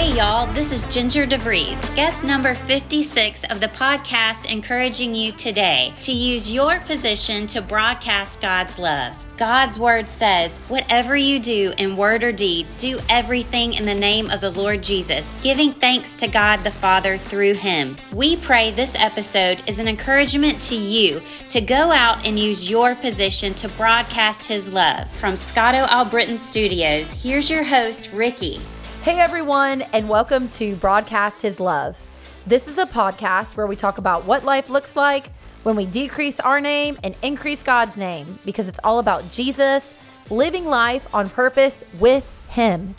Hey, y'all, this is Ginger DeVries, guest number 56 of the podcast, encouraging you today to use your position to broadcast God's love. God's word says, Whatever you do in word or deed, do everything in the name of the Lord Jesus, giving thanks to God the Father through him. We pray this episode is an encouragement to you to go out and use your position to broadcast his love. From Scotto Albritton Studios, here's your host, Ricky. Hey everyone, and welcome to Broadcast His Love. This is a podcast where we talk about what life looks like when we decrease our name and increase God's name because it's all about Jesus living life on purpose with Him.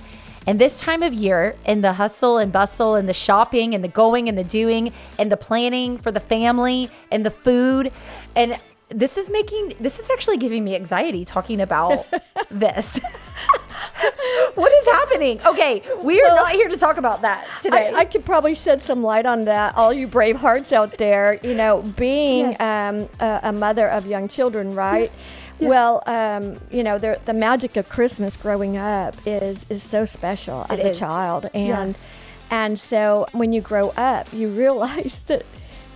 And this time of year, in the hustle and bustle and the shopping and the going and the doing and the planning for the family and the food, and this is making this is actually giving me anxiety talking about this. what is happening? Okay, we are Well, not here to talk about that today. I, I could probably shed some light on that. All you brave hearts out there, you know, being Yes. um, a, a mother of young children, right? Well, um, you know, the, the magic of Christmas growing up is is so special as It a child, and and so when you grow up, you realize that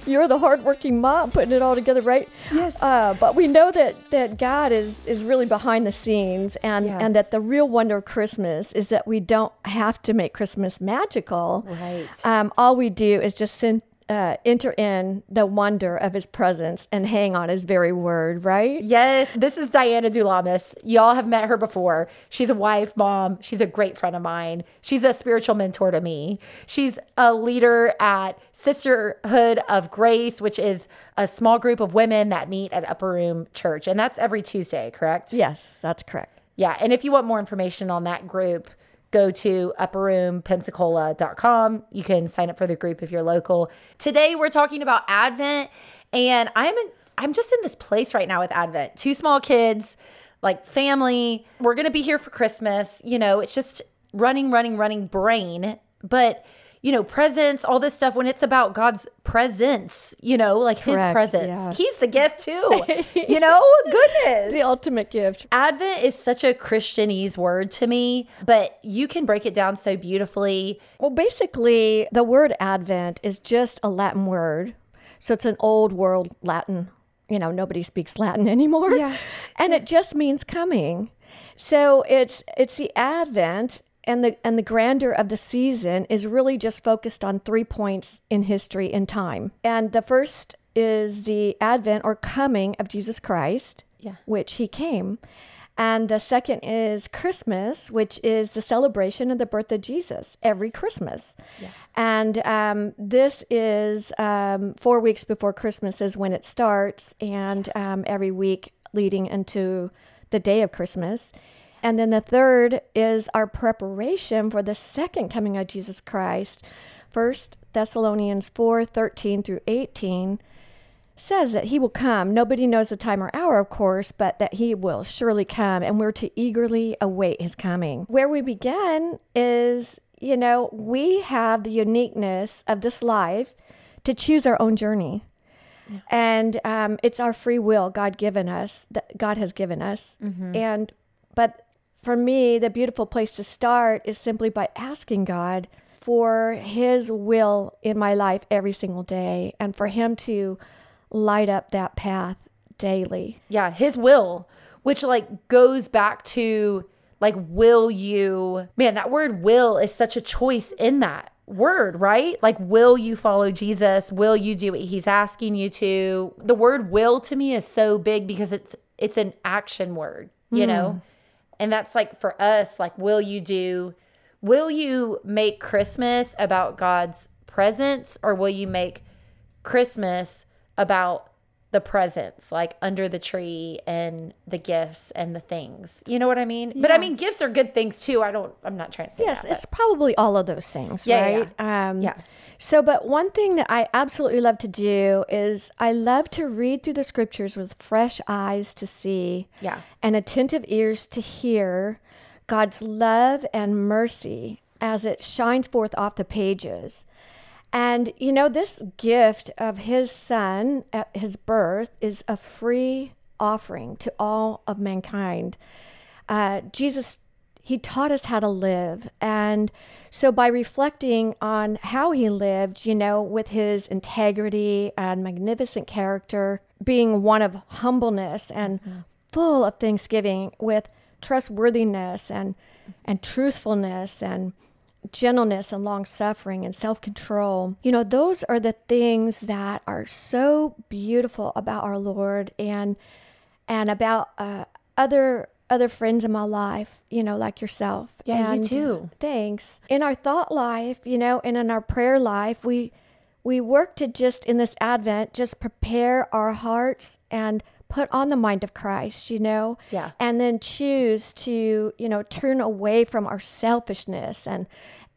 you're the hardworking mom putting it all together, right? Yes. Uh, but we know that that God is is really behind the scenes, and Yeah. and that the real wonder of Christmas is that we don't have to make Christmas magical. Right. Um, all we do is just sin, uh, enter in the wonder of His presence and hang on His very word, right? Yes, this is Diana Doulames. Y'all have met her before. She's a wife, mom. She's a great friend of mine. She's a spiritual mentor to me. She's a leader at Sisterhood of Grace, which is a small group of women that meet at Upper Room Church. And that's every Tuesday, correct? Yes, that's correct. Yeah. And if you want more information on that group, go to upperroompensacola.com. You can sign up for the group if you're local. Today we're talking about Advent and I'm in, I'm just in this place right now with Advent. Two small kids, like family. We're going to be here for Christmas. You know, it's just running, running, running brain. But you know, presents, all this stuff, when it's about God's presence, you know, like his presence. yes. He's the gift too. you know, goodness. The ultimate gift. Advent is such a Christianese word to me, but you can break it down so beautifully. Well, basically, the word Advent is just a Latin word. So it's an old world Latin. You know, nobody speaks Latin anymore. Yeah. And it just means coming. So it's it's the Advent and the and the grandeur of the season is really just focused on three points in history and time. And the first is the advent or coming of Jesus Christ, Yeah. which he came. And the second is Christmas, which is the celebration of the birth of Jesus every Christmas. Yeah. And um, this is um, four weeks before Christmas is when it starts, and um, every week leading into the day of Christmas. And then the third is our preparation for the second coming of Jesus Christ. First Thessalonians 4 13 through 18 says that he will come. Nobody knows the time or hour, of course, but that he will surely come, and we're to eagerly await his coming. Where we begin is, you know, we have the uniqueness of this life to choose our own journey. And um, it's our free will God given us that God has given us. And but for me, the beautiful place to start is simply by asking God for His will in my life every single day, and for Him to light up that path daily. Yeah, his will, which like goes back to like, will you, man, that word will is such a choice in that word, right? Like, will you follow Jesus? Will you do what he's asking you to? The word will to me is so big because it's, it's an action word, you know? Mm. And that's like for us, like, will you do, will you make Christmas about God's presence or will you make Christmas about the presents, like under the tree and the gifts and the things? You know what I mean? But I mean, gifts are good things too. I don't, I'm not trying to say Yes, that. it's probably all of those things, Yeah, yeah, right? Um, Yeah. So, but one thing that I absolutely love to do is I love to read through the scriptures with fresh eyes to see, Yeah. and attentive ears to hear God's love and mercy as it shines forth off the pages. And you know, this gift of his son at his birth is a free offering to all of mankind. Uh, Jesus, he taught us how to live. And so by reflecting on how he lived, you know, with his integrity and magnificent character, being one of humbleness and mm-hmm. full of thanksgiving with trustworthiness and and truthfulness and gentleness and long suffering and self control. You know, those are the things that are so beautiful about our Lord and and about uh, other other friends in my life, you know, like yourself. Yeah, and you too. Thanks. In our thought life, you know, and in our prayer life, we we work to just in this Advent just prepare our hearts and put on the mind of Christ, you know? Yeah. And then choose to, you know, turn away from our selfishness and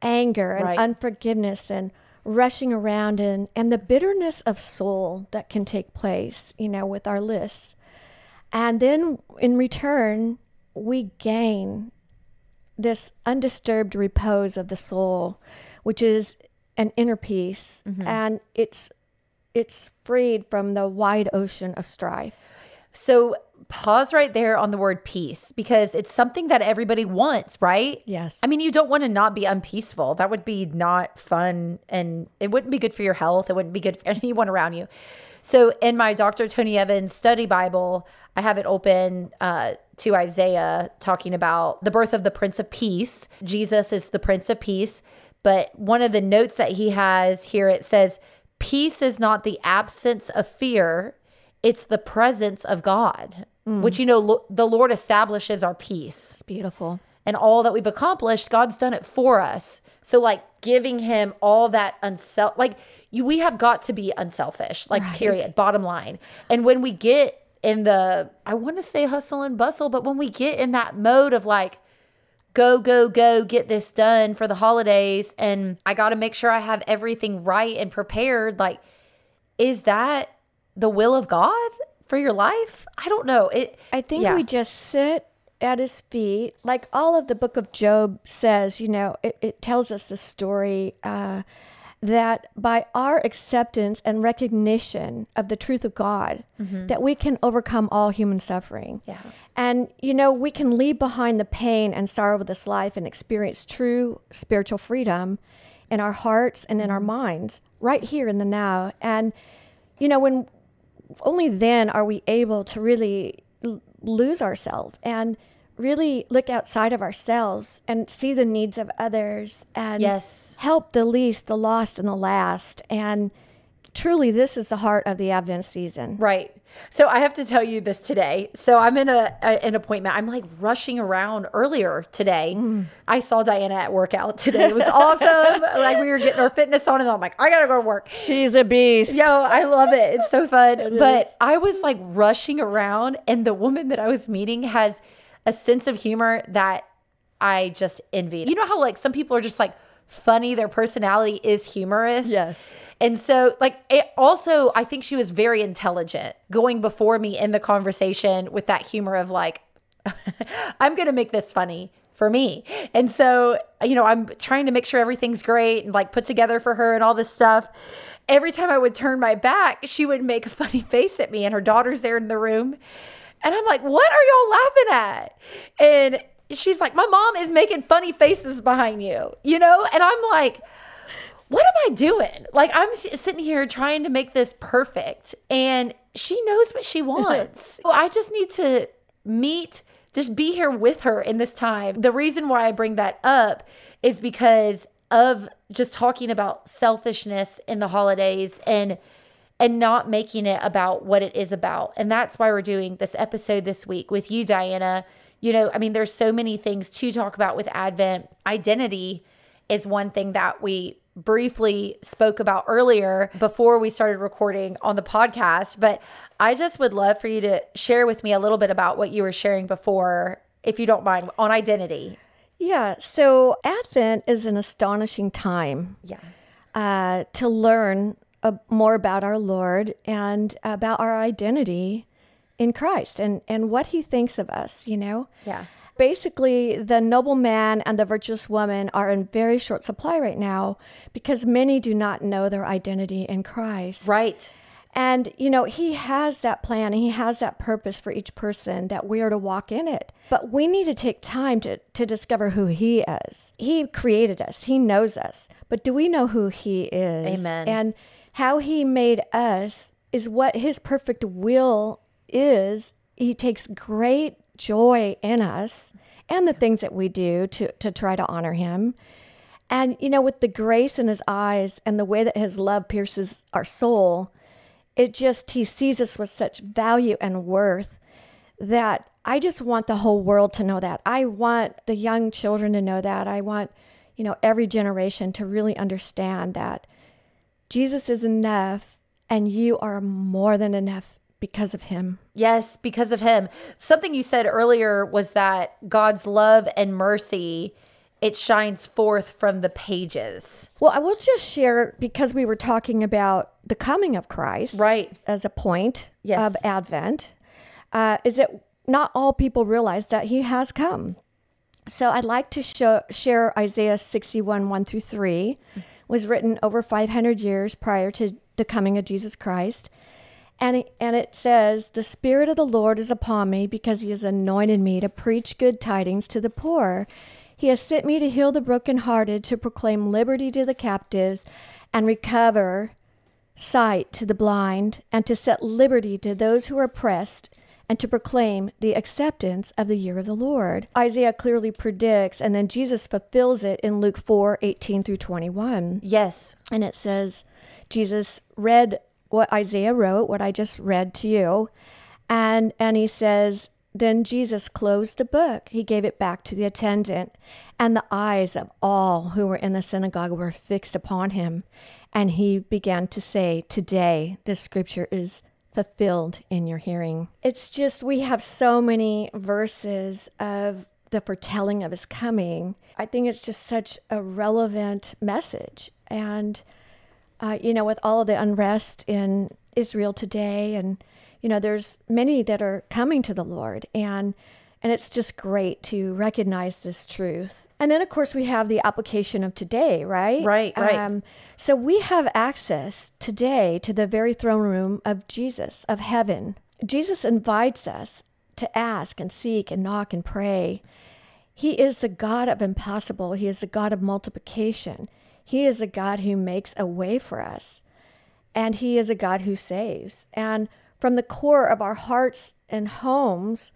anger and right. unforgiveness and rushing around and and the bitterness of soul that can take place, you know, with our lists. And then in return, we gain this undisturbed repose of the soul, which is an inner peace, mm-hmm. and it's it's freed from the wide ocean of strife. So pause right there on the word peace because it's something that everybody wants, right? Yes. I mean, you don't want to not be unpeaceful. That would be not fun and it wouldn't be good for your health. It wouldn't be good for anyone around you. So in my Dr. Tony Evans study Bible, I have it open uh, to Isaiah talking about the birth of the Prince of Peace. Jesus is the Prince of Peace. But one of the notes that he has here, it says, Peace is not the absence of fear, it's the presence of God, mm. which, you know, lo- the Lord establishes our peace. It's beautiful. And all that we've accomplished, God's done it for us. So, like, giving Him all that unself, like, you, we have got to be unselfish, like, right. period, bottom line. And when we get in the, I want to say hustle and bustle, but when we get in that mode of like, go, go, go, get this done for the holidays, and I got to make sure I have everything right and prepared, like, is that the will of God for your life? I don't know. It I think yeah. we just sit at his feet. Like all of the book of Job says, you know, it, it tells us the story uh, that by our acceptance and recognition of the truth of God, mm-hmm. that we can overcome all human suffering. Yeah. And, you know, we can leave behind the pain and sorrow of this life and experience true spiritual freedom in our hearts and in our mm-hmm. minds right here in the now. And, you know, when only then are we able to really l- lose ourselves and really look outside of ourselves and see the needs of others and yes. help the least, the lost, and the last. And truly, this is the heart of the Advent season. Right. So I have to tell you this today. So I'm in a, a an appointment. I'm like rushing around earlier today. Mm. I saw Diana at workout today. It was awesome. like we were getting our fitness on, and I'm like, I gotta go to work. She's a beast. Yo, I love it. It's so fun. It but is. I was like rushing around, and the woman that I was meeting has a sense of humor that I just envied. You know how like some people are just like funny, their personality is humorous. Yes. And so, like, it also, I think she was very intelligent going before me in the conversation with that humor of like, I'm going to make this funny for me. And so, you know, I'm trying to make sure everything's great and like put together for her and all this stuff. Every time I would turn my back, she would make a funny face at me, and her daughter's there in the room. And I'm like, what are y'all laughing at? And she's like, my mom is making funny faces behind you, you know? And I'm like, what am I doing? Like, I'm sitting here trying to make this perfect, and she knows what she wants. so I just need to meet, just be here with her in this time. The reason why I bring that up is because of just talking about selfishness in the holidays and and not making it about what it is about. And that's why we're doing this episode this week with you Diana. You know, I mean there's so many things to talk about with Advent. Identity is one thing that we briefly spoke about earlier before we started recording on the podcast. But I just would love for you to share with me a little bit about what you were sharing before, if you don't mind, on identity. Yeah. So Advent is an astonishing time. Yeah. Uh, to learn uh, more about our Lord and about our identity in Christ and and what He thinks of us. You know. Yeah basically the noble man and the virtuous woman are in very short supply right now because many do not know their identity in Christ. Right. And, you know, he has that plan and he has that purpose for each person that we are to walk in it. But we need to take time to, to discover who he is. He created us, he knows us. But do we know who he is? Amen. And how he made us is what his perfect will is. He takes great joy in us and the things that we do to, to try to honor him. And, you know, with the grace in his eyes and the way that his love pierces our soul, it just, he sees us with such value and worth that I just want the whole world to know that. I want the young children to know that. I want, you know, every generation to really understand that Jesus is enough and you are more than enough because of him. Yes, because of him. Something you said earlier was that God's love and mercy it shines forth from the pages. Well, I will just share because we were talking about the coming of Christ, Right. as a point Yes. of Advent, uh, is that not all people realize that He has come. So I'd like to show, share Isaiah 61, 1 through 3, was written over 500 years prior to the coming of Jesus Christ. And it, and it says, The Spirit of the Lord is upon me because He has anointed me to preach good tidings to the poor. He has sent me to heal the brokenhearted, to proclaim liberty to the captives, and recover sight to the blind, and to set liberty to those who are oppressed, and to proclaim the acceptance of the year of the Lord. Isaiah clearly predicts, and then Jesus fulfills it in Luke 4 18 through 21. Yes. And it says, Jesus read what Isaiah wrote, what I just read to you, and and he says, then Jesus closed the book. He gave it back to the attendant, and the eyes of all who were in the synagogue were fixed upon him. And he began to say, Today this scripture is fulfilled in your hearing. It's just, we have so many verses of the foretelling of his coming. I think it's just such a relevant message. And, uh, you know, with all of the unrest in Israel today, and, you know, there's many that are coming to the Lord. And, and it's just great to recognize this truth. And then, of course, we have the application of today, right? Right, right. Um, so we have access today to the very throne room of Jesus, of heaven. Jesus invites us to ask and seek and knock and pray. He is the God of impossible. He is the God of multiplication. He is a God who makes a way for us. And He is a God who saves. And from the core of our hearts and homes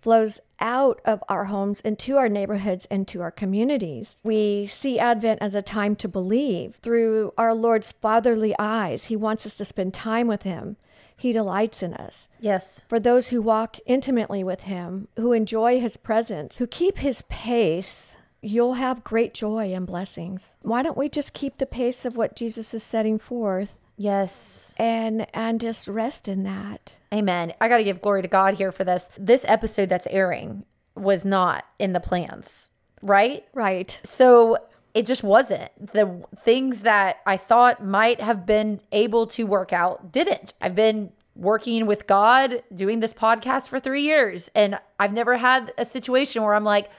flows out of our homes into our neighborhoods and to our communities. We see Advent as a time to believe through our Lord's fatherly eyes. He wants us to spend time with Him. He delights in us. Yes. For those who walk intimately with Him, who enjoy His presence, who keep His pace, you'll have great joy and blessings. Why don't we just keep the pace of what Jesus is setting forth Yes. and and just rest in that? Amen. I got to give glory to God here for this. This episode that's airing was not in the plans, right? Right. So it just wasn't. The things that I thought might have been able to work out didn't. I've been working with God, doing this podcast for three years, and I've never had a situation where I'm like,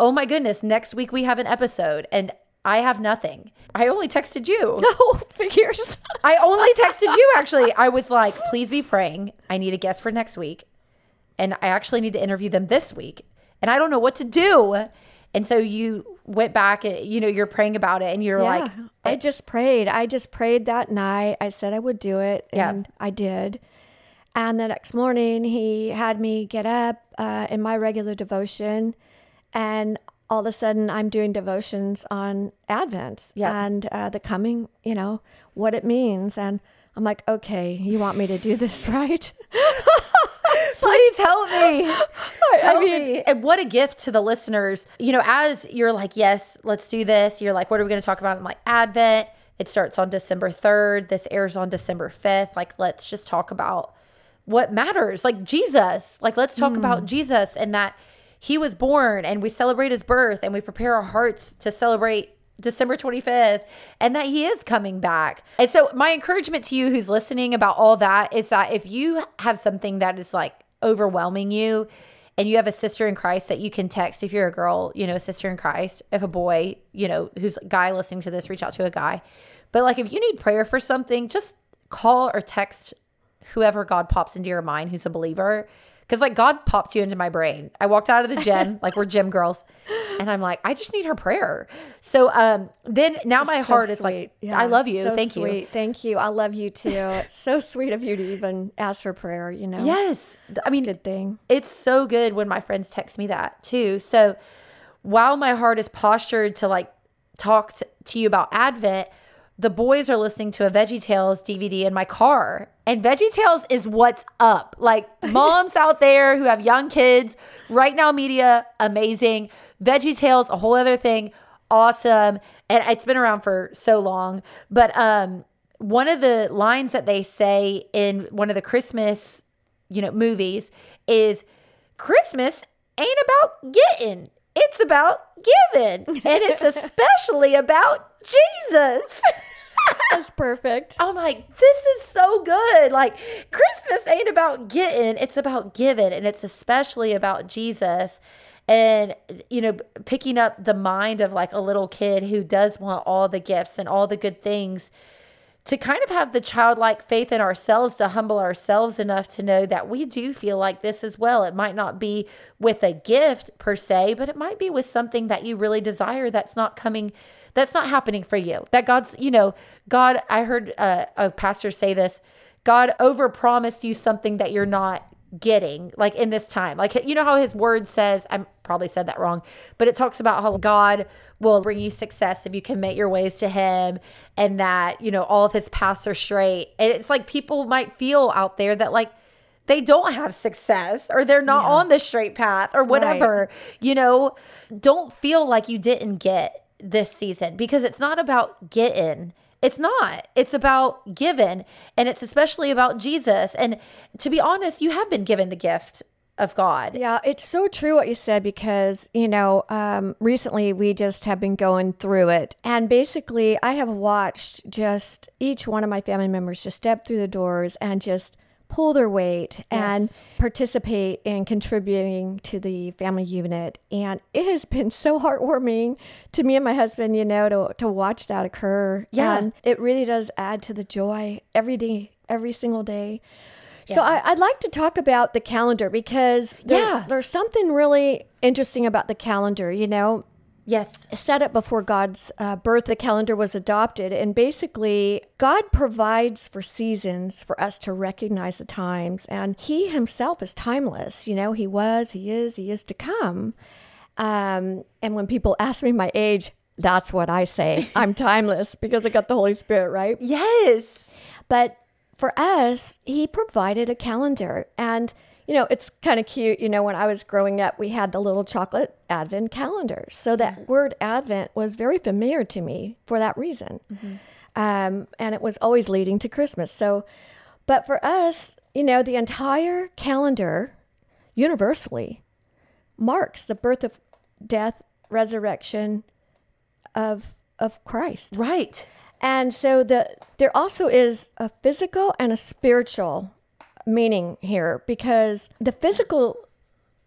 oh my goodness, next week we have an episode and I have nothing. I only texted you. Oh, figures. I only texted you actually. I was like, please be praying. I need a guest for next week. And I actually need to interview them this week. And I don't know what to do. And so you went back and you know, you're praying about it and you're like, I just prayed. I just prayed that night. I said I would do it, Yeah. and I did. And the next morning, he had me get up uh, in my regular devotion, and all of a sudden, I'm doing devotions on Advent Yeah. and uh, the coming. You know what it means, and I'm like, okay, you want me to do this, right? please help me. I Help mean, me. And what a gift to the listeners. You know, as you're like, yes, let's do this. You're like, what are we going to talk about? I'm like, Advent. It starts on December 3rd. This airs on December 5th. Like, let's just talk about what matters. Like, Jesus. Like, let's talk about Jesus and that he was born and we celebrate his birth and we prepare our hearts to celebrate December 25th and that he is coming back. And so my encouragement to you who's listening about all that is that if you have something that is like overwhelming you and you have a sister in Christ that you can text if you're a girl, you know, a sister in Christ, if a boy, you know, who's a guy listening to this, reach out to a guy. But like if you need prayer for something, just call or text whoever God pops into your mind who's a believer. Because like God popped you into my brain. I walked out of the gym, like we're gym girls, and I'm like, I just need her prayer. So um then now my So heart is like, Yeah, I love you. so Thank you. Thank you. I love you too. So sweet of you to even ask for prayer, you know? Yes. I mean, Good thing. it's so good when my friends text me that too. So while my heart is postured to like talk t- to you about Advent, the boys are listening to a Veggie Tales DVD in my car. And Veggie Tales is what's up. Like moms out there who have young kids, right now media, amazing. Veggie Tales, a whole other thing, awesome. And it's been around for so long. But um one of the lines that they say in one of the Christmas you know, movies is Christmas ain't about getting. It's about giving. And it's especially about Jesus. That's perfect. I'm like, this is so good. Like, Christmas ain't about getting, it's about giving. And it's especially about Jesus. And, you know, picking up the mind of like a little kid who does want all the gifts and all the good things to kind of have the childlike faith in ourselves to humble ourselves enough to know that we do feel like this as well. It might not be with a gift per se, but it might be with something that you really desire that's not coming, that's not happening for you. That God's, you know, God, I heard uh, a pastor say this God overpromised you something that you're not getting like in this time. Like you know how his word says i probably said that wrong but it talks about how god will bring you success if you commit your ways to him and that you know all of his paths are straight. And it's like people might feel out there that like they don't have success or they're not on the straight path or whatever you know? Don't feel like you didn't get this season because it's not about getting it's not. It's about given, and it's especially about Jesus. And to be honest, you have been given the gift of God. Yeah, it's so true what you said because, you know, um, recently we just have been going through it. And basically, I have watched just each one of my family members just step through the doors and just pull their weight and participate in contributing to the family unit. And it has been so heartwarming to me and my husband, you know, to, to watch that occur. Yeah. And it really does add to the joy every day, every single day. So I, I'd like to talk about the calendar because there- Yeah. there's something really interesting about the calendar. You know, Yes. set up before God's uh, birth, the calendar was adopted. And basically, God provides for seasons for us to recognize the times. And He Himself is timeless. You know, He was, He is, He is to come. Um, and when people ask me my age, that's what I say. I'm timeless because I got the Holy Spirit, right? Yes. But for us, he provided a calendar. And, you know, it's kind of cute. You know, when I was growing up, we had the little chocolate Advent calendar. So that word Advent was very familiar to me for that reason. Um, and it was always leading to Christmas. So, but for us, you know, the entire calendar universally marks the birth of death, resurrection of of Christ. Right. And so the there also is a physical and a spiritual meaning here because the physical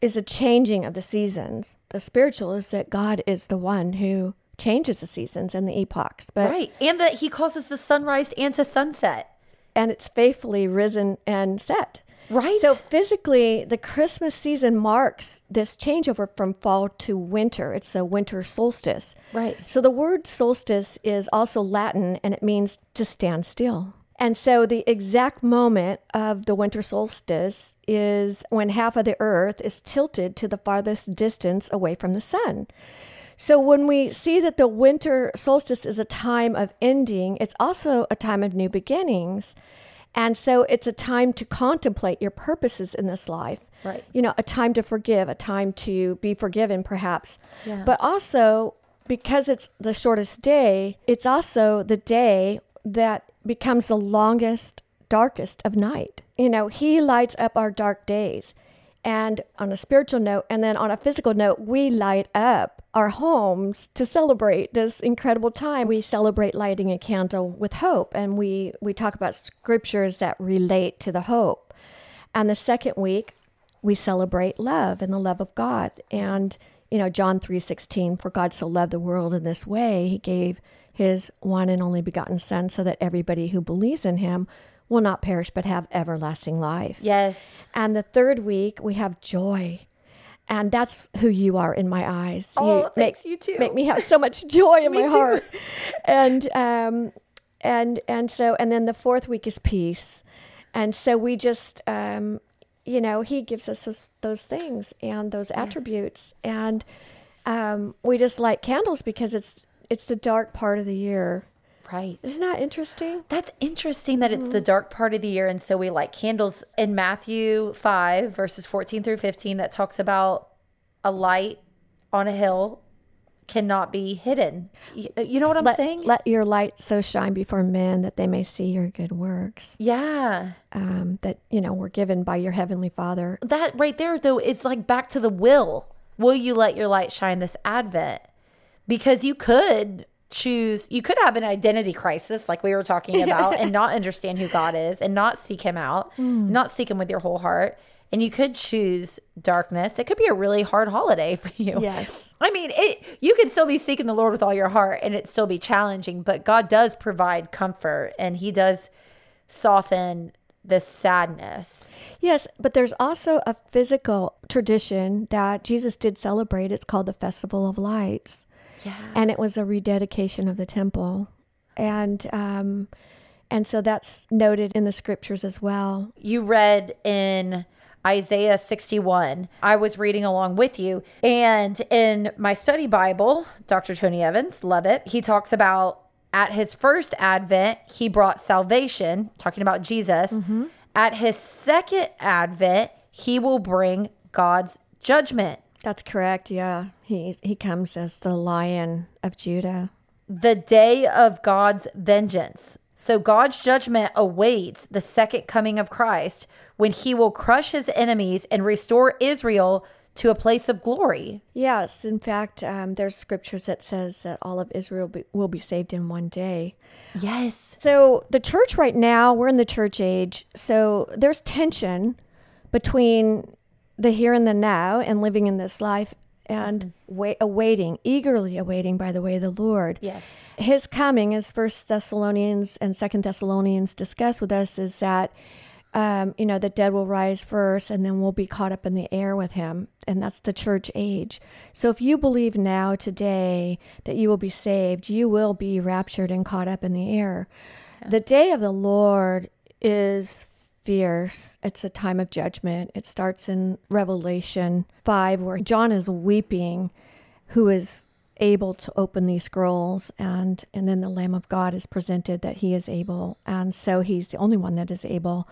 is a changing of the seasons. The spiritual is that God is the one who changes the seasons and the epochs. But Right. And that he causes the sunrise and to sunset. and it's faithfully risen and set. Right. So physically, the Christmas season marks this changeover from fall to winter. It's a winter solstice. Right. So the word solstice is also Latin and it means to stand still. And so the exact moment of the winter solstice is when half of the earth is tilted to the farthest distance away from the sun. So when we see that the winter solstice is a time of ending, it's also a time of new beginnings. And so it's a time to contemplate your purposes in this life. Right. You know, a time to forgive, a time to be forgiven, perhaps. Yeah. But also, because it's the shortest day, it's also the day that becomes the longest, darkest of night. You know, He lights up our dark days. And on a spiritual note, and then on a physical note, we light up our homes to celebrate this incredible time. We celebrate lighting a candle with hope, and we, we talk about scriptures that relate to the hope. And the second week, we celebrate love and the love of God. And, you know, John 3:16, for God so loved the world in this way, he gave his one and only begotten son so that everybody who believes in him will not perish but have everlasting life. Yes. And the third week, we have joy. And that's who you are in my eyes. Oh, make, thanks, you too. Make me have so much joy in my heart. And um, and and so and then the fourth week is peace. And so we just um, you know, he gives us those, those things and those attributes. And um, we just light candles because it's it's the dark part of the year. Right. Isn't that interesting? That's interesting that it's the dark part of the year. And so we light candles in Matthew 5, verses 14 through 15, that talks about a light on a hill cannot be hidden. You, you know what I'm let, saying? Let your light so shine before men that they may see your good works. yeah. Um, that you know were given by your heavenly Father. That right there, though, is like back to the will. Will you let your light shine this Advent? Because you could choose, you could have an identity crisis, like we were talking about, and not understand who God is and not seek Him out, hmm. not seek Him with your whole heart. And you could choose darkness. It could be a really hard holiday for you. Yes. I mean, it you could still be seeking the Lord with all your heart and it still be challenging, but God does provide comfort and He does soften the sadness. Yes, but there's also a physical tradition that Jesus did celebrate. It's called the Festival of Lights. Yeah. and it was a rededication of the temple and um and so that's noted in the scriptures as well you read in Isaiah 61. I was reading along with you. And in my study Bible, Dr. Tony Evans, love it. He talks about at his first advent, he brought salvation, talking about Jesus. At his second advent, he will bring God's judgment. That's correct yeah he he comes as the lion of judah the day of God's vengeance. So God's judgment awaits the second coming of Christ when he will crush his enemies and restore Israel to a place of glory. yes in fact um, there's scriptures that says that all of israel be, will be saved in one day Yes. So the church right now, we're in the church age. So there's tension between the here and the now and living in this life and wait, awaiting, eagerly awaiting, by the way, the Lord. Yes. His coming, as First Thessalonians and Second Thessalonians discuss with us, is that um, you know the dead will rise first, and then we'll be caught up in the air with Him, and that's the church age. So if you believe now today that you will be saved, you will be raptured and caught up in the air. The day of the Lord is fierce. It's a time of judgment. It starts in Revelation 5, where John is weeping, who is able to open these scrolls and and then the lamb of god is presented that he is able and so he's the only one that is able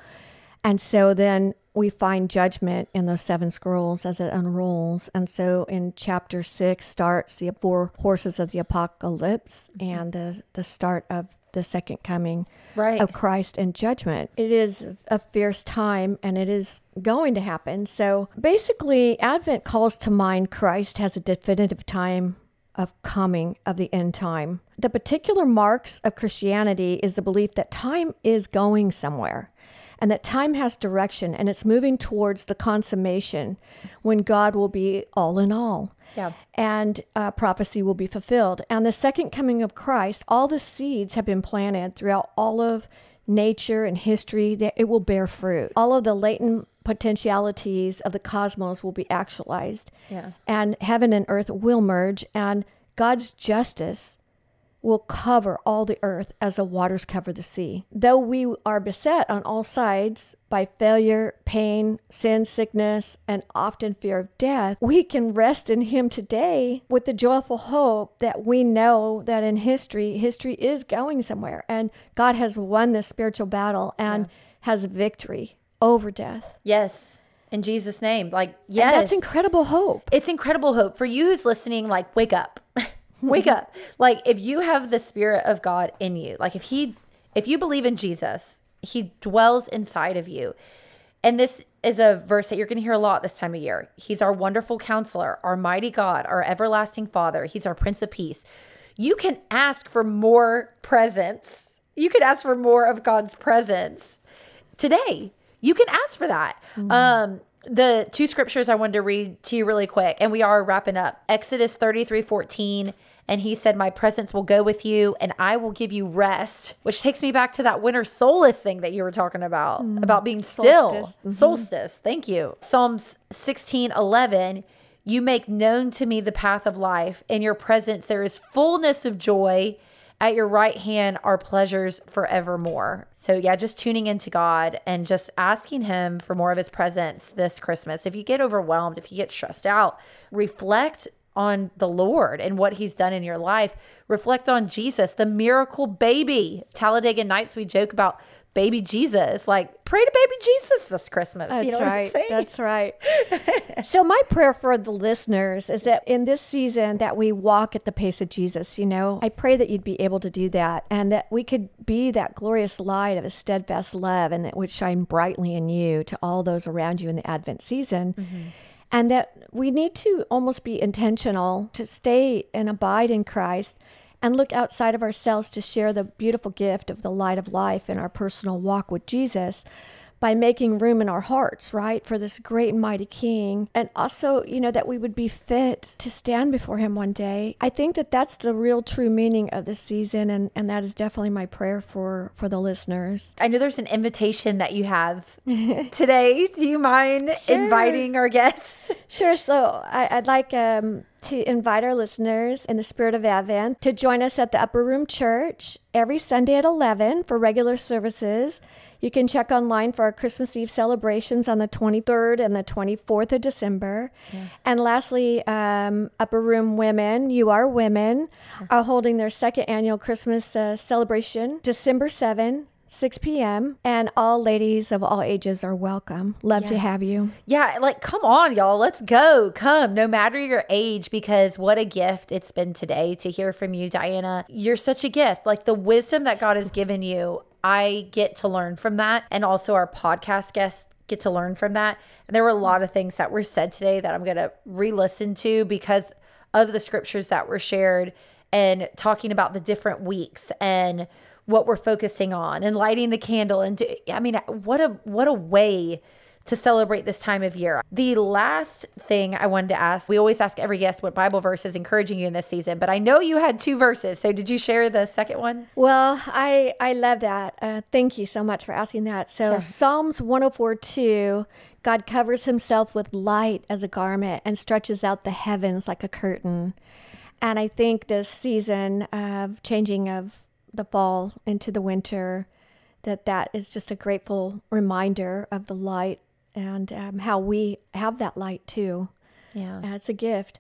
and so then we find judgment in those seven scrolls as it unrolls. And so in chapter six starts the four horses of the apocalypse mm-hmm. and the, the start of the second coming Right. of Christ and judgment. It is a fierce time and it is going to happen. So basically, Advent calls to mind Christ has a definitive time of coming of the end time. The particular marks of Christianity is the belief that time is going somewhere and that time has direction and it's moving towards the consummation when God will be all in all. Yeah. And uh, prophecy will be fulfilled. And the second coming of Christ, all the seeds have been planted throughout all of nature and history that it will bear fruit. All of the latent potentialities of the cosmos will be actualized. Yeah. And heaven and earth will merge, and God's justice will cover all the earth as the waters cover the sea. Though we are beset on all sides by failure, pain, sin, sickness, and often fear of death, we can rest in Him today with the joyful hope that we know that in history, history is going somewhere and God has won this spiritual battle and has victory over death. Yes. In Jesus' name. Like, And that's incredible hope. it's incredible hope for you who's listening like wake up wake up. Like if you have the spirit of god in you like if he if you believe in jesus he dwells inside of you. And this is a verse that you're going to hear a lot this time of year. He's our wonderful counselor our mighty god our everlasting father. He's our prince of peace. You can ask for more presence. You can ask for more of god's presence today. You can ask for that. Um, the two scriptures I wanted to read to you really quick, and we are wrapping up. Exodus 33 14 And he said, My presence will go with you and I will give you rest, which takes me back to that winter solace thing that you were talking about, about being still. Solstice. Mhm. Solstice. Thank you. Psalms 16 11. You make known to me the path of life. In your presence, there is fullness of joy. At your right hand are pleasures forevermore. So, yeah, just tuning into God and just asking Him for more of His presence this Christmas. If you get overwhelmed, if you get stressed out, reflect on the Lord and what He's done in your life. Reflect on Jesus, the miracle baby. Talladega Nights, we joke about baby Jesus. Like, pray to baby Jesus this Christmas. That's you know what I'm right. That's right. so my prayer for the listeners is that in this season that we walk at the pace of Jesus, you know. I pray that you'd be able to do that and that we could be that glorious light of a steadfast love and that would shine brightly in you to all those around you in the Advent season. Mm-hmm. And that we need to almost be intentional to stay and abide in Christ and look outside of ourselves to share the beautiful gift of the light of life in our personal walk with Jesus by making room in our hearts, right, for this great and mighty King. And also, you know, that we would be fit to stand before Him one day. I think that that's the real true meaning of this season. And, and that is definitely my prayer for, for the listeners. I know there's an invitation that you have today. Do you mind Sure. inviting our guests? Sure. So I, I'd like um, to invite our listeners in the spirit of Advent to join us at the Upper Room Church every Sunday at 11 for regular services. You can check online for our Christmas Eve celebrations on the 23rd and the 24th of December. And lastly, um, Upper Room Women, You Are Women, are holding their second annual Christmas uh, celebration December 7. 6 p.m. and all ladies of all ages are welcome. Love to have you. Yeah, like come on, y'all. Let's go. Come, no matter your age, because what a gift it's been today to hear from you, Diana. You're such a gift. Like the wisdom that God has given you, I get to learn from that. And also our podcast guests get to learn from that. And there were a lot of things that were said today that I'm gonna re-listen to because of the scriptures that were shared and talking about the different weeks and what we're focusing on and lighting the candle and do, I mean what a what a way to celebrate this time of year. The last thing I wanted to ask, we always ask every guest what Bible verse is encouraging you in this season, but I know you had two verses. So did you share the second one? Well, I I love that. Uh, thank you so much for asking that. So Psalms 104 2, God covers himself with light as a garment and stretches out the heavens like a curtain. And I think this season of changing of the fall into the winter, that that is just a grateful reminder of the light and um, how we have that light too. Yeah. It's a gift.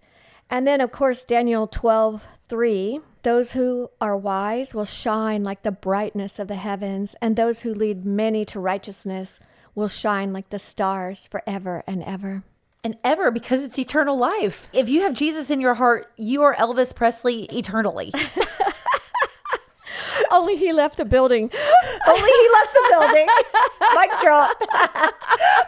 And then, of course, Daniel 12, 3. Those who are wise will shine like the brightness of the heavens, and those who lead many to righteousness will shine like the stars forever and ever. And ever because it's eternal life. If you have Jesus in your heart, you are Elvis Presley eternally. Only he left the building. Only he left the building. Mic drop.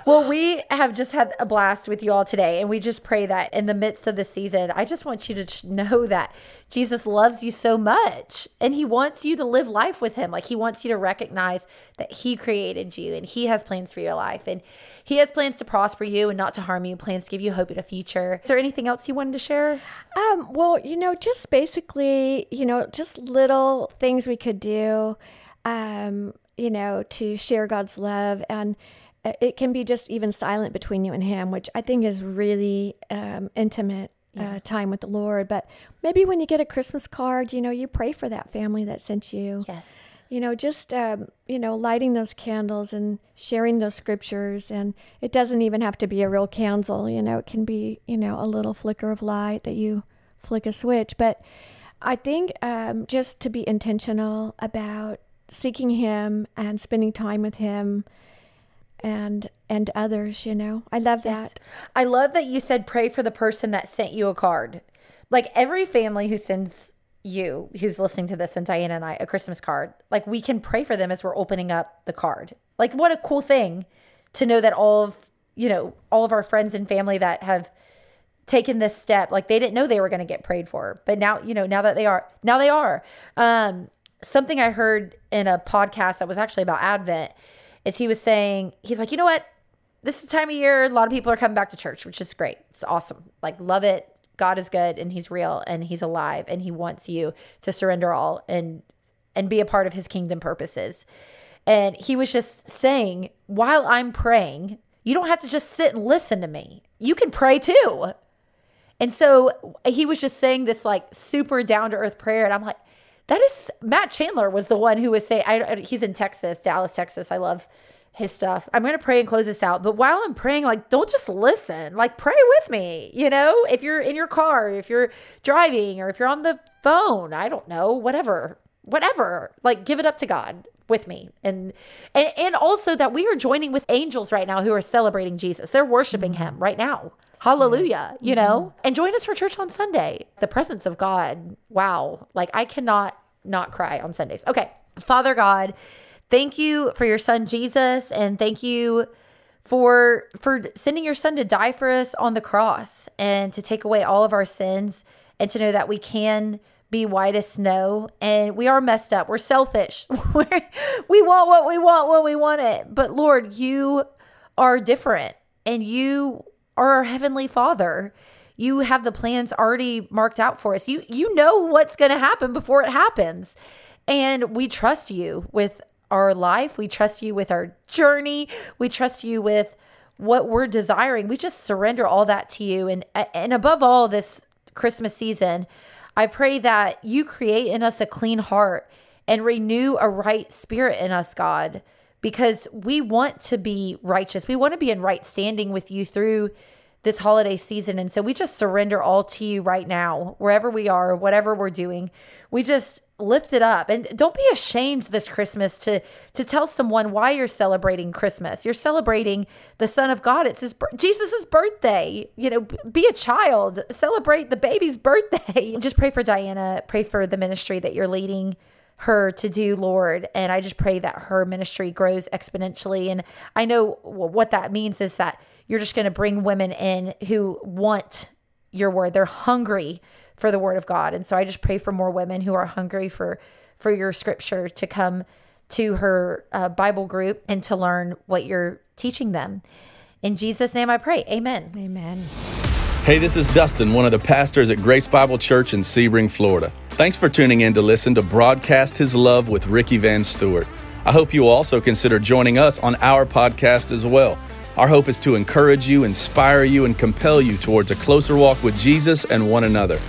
well, we have just had a blast with you all today, and we just pray that in the midst of the season, I just want you to know that Jesus loves you so much, and He wants you to live life with Him. Like He wants you to recognize that He created you, and He has plans for your life, and He has plans to prosper you and not to harm you. Plans to give you hope in a future. Is there anything else you wanted to share? Um, well, you know, just basically, you know, just little things we could do, um, you know, to share God's love. And it can be just even silent between you and Him, which I think is really um, intimate. Uh, time with the Lord, but maybe when you get a Christmas card, you know, you pray for that family that sent you. Yes. You know, just um, you know, lighting those candles and sharing those scriptures, and it doesn't even have to be a real candle. You know, it can be you know a little flicker of light that you flick a switch. But I think um, just to be intentional about seeking Him and spending time with Him, and and others. You know, I love that. I love that you said pray for the person that sent you a card. Like every family who sends you, who's listening to this, and Diana and I, a Christmas card, like we can pray for them as we're opening up the card. Like what a cool thing to know that all of, you know, all of our friends and family that have taken this step, like they didn't know they were going to get prayed for, but now, you know, now that they are, now they are. Um, something I heard in a podcast that was actually about Advent is he was saying, he's like, you know what? this is the time of year a lot of people are coming back to church which is great it's awesome like love it God is good and he's real and he's alive and he wants you to surrender all and and be a part of his kingdom purposes. And he was just saying, while I'm praying, you don't have to just sit and listen to me. You can pray too. And so he was just saying this like super down to earth prayer. And I'm like, that is Matt Chandler was the one who was saying, I, he's in Texas, Dallas, Texas. I love his stuff. I'm going to pray and close this out. But while I'm praying, like, don't just listen, like, pray with me. You know, if you're in your car, if you're driving, or if you're on the phone, I don't know, whatever, whatever, like, give it up to God with me. And, and and also that we are joining with angels right now who are celebrating jesus. They're worshiping him right now. Hallelujah you know? Mm-hmm. and join us for church on sunday. The presence of god. Wow. Like i cannot not cry on sundays. Okay. Father god thank you for your son Jesus and thank you for for sending your son to die for us on the cross and to take away all of our sins and to know that we can be white as snow and we are messed up. We're selfish. we want what we want when we want it. But Lord, you are different and you are our heavenly Father. You have the plans already marked out for us. You you know what's going to happen before it happens. And we trust you with our life. We trust you with our journey. We trust you with what we're desiring. We just surrender all that to you. And and above all this Christmas season, I pray that you create in us a clean heart and renew a right spirit in us, God, because we want to be righteous. We want to be in right standing with you through this holiday season. And so we just surrender all to you right now, wherever we are, whatever we're doing. We just lift it up. And don't be ashamed this christmas to to tell someone why you're celebrating christmas. You're celebrating the son of god. It's his jesus's birthday. You know be a child. Celebrate the baby's birthday. Just pray for diana. Pray for the ministry that you're leading her to do lord. And i just pray that her ministry grows exponentially. And i know what that means is that you're just going to bring women in who want your word. They're hungry for the word of God. And so I just pray for more women who are hungry for for your scripture to come to her uh, Bible group and to learn what you're teaching them. In Jesus' name I pray. Amen. Amen. Hey, this is Dustin, one of the pastors at Grace Bible Church in Sebring, Florida. Thanks for tuning in to listen to Broadcast His Love with Ricky Van Stewart. I hope you will also consider joining us on our podcast as well. Our hope is to encourage you, inspire you, and compel you towards a closer walk with Jesus and one another.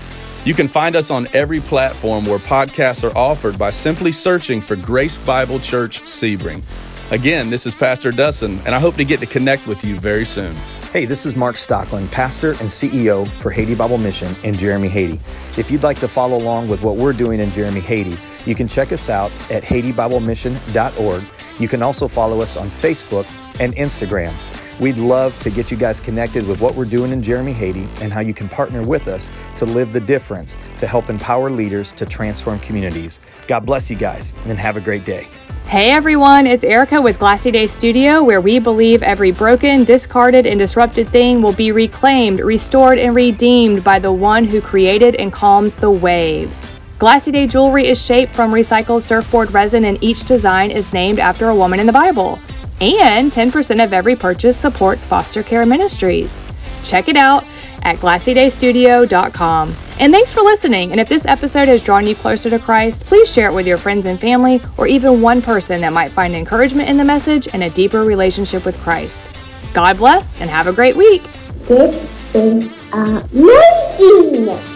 You can find us on every platform where podcasts are offered by simply searching for Grace Bible Church Sebring. Again, this is Pastor Dustin, and I hope to get to connect with you very soon. Hey, this is Mark Stockland, pastor and CEO for Haiti Bible Mission in Jérémie, Haiti. If you'd like to follow along with what we're doing in Jérémie, Haiti, you can check us out at HaitiBibleMission.org. You can also follow us on Facebook and Instagram. We'd love to get you guys connected with what we're doing in Jérémie Haiti, and how you can partner with us to live the difference to help empower leaders to transform communities. God bless you guys and have a great day. Hey everyone, it's Erica with Glassy Day Studio, where we believe every broken, discarded, and disrupted thing will be reclaimed, restored, and redeemed by the one who created and calms the waves. Glassy Day jewelry is shaped from recycled surfboard resin, and each design is named after a woman in the Bible and 10% of every purchase supports foster care ministries. Check it out at glassydaystudio.com. And thanks for listening. And if this episode has drawn you closer to Christ, please share it with your friends and family or even one person that might find encouragement in the message and a deeper relationship with Christ. God bless and have a great week. This is amazing.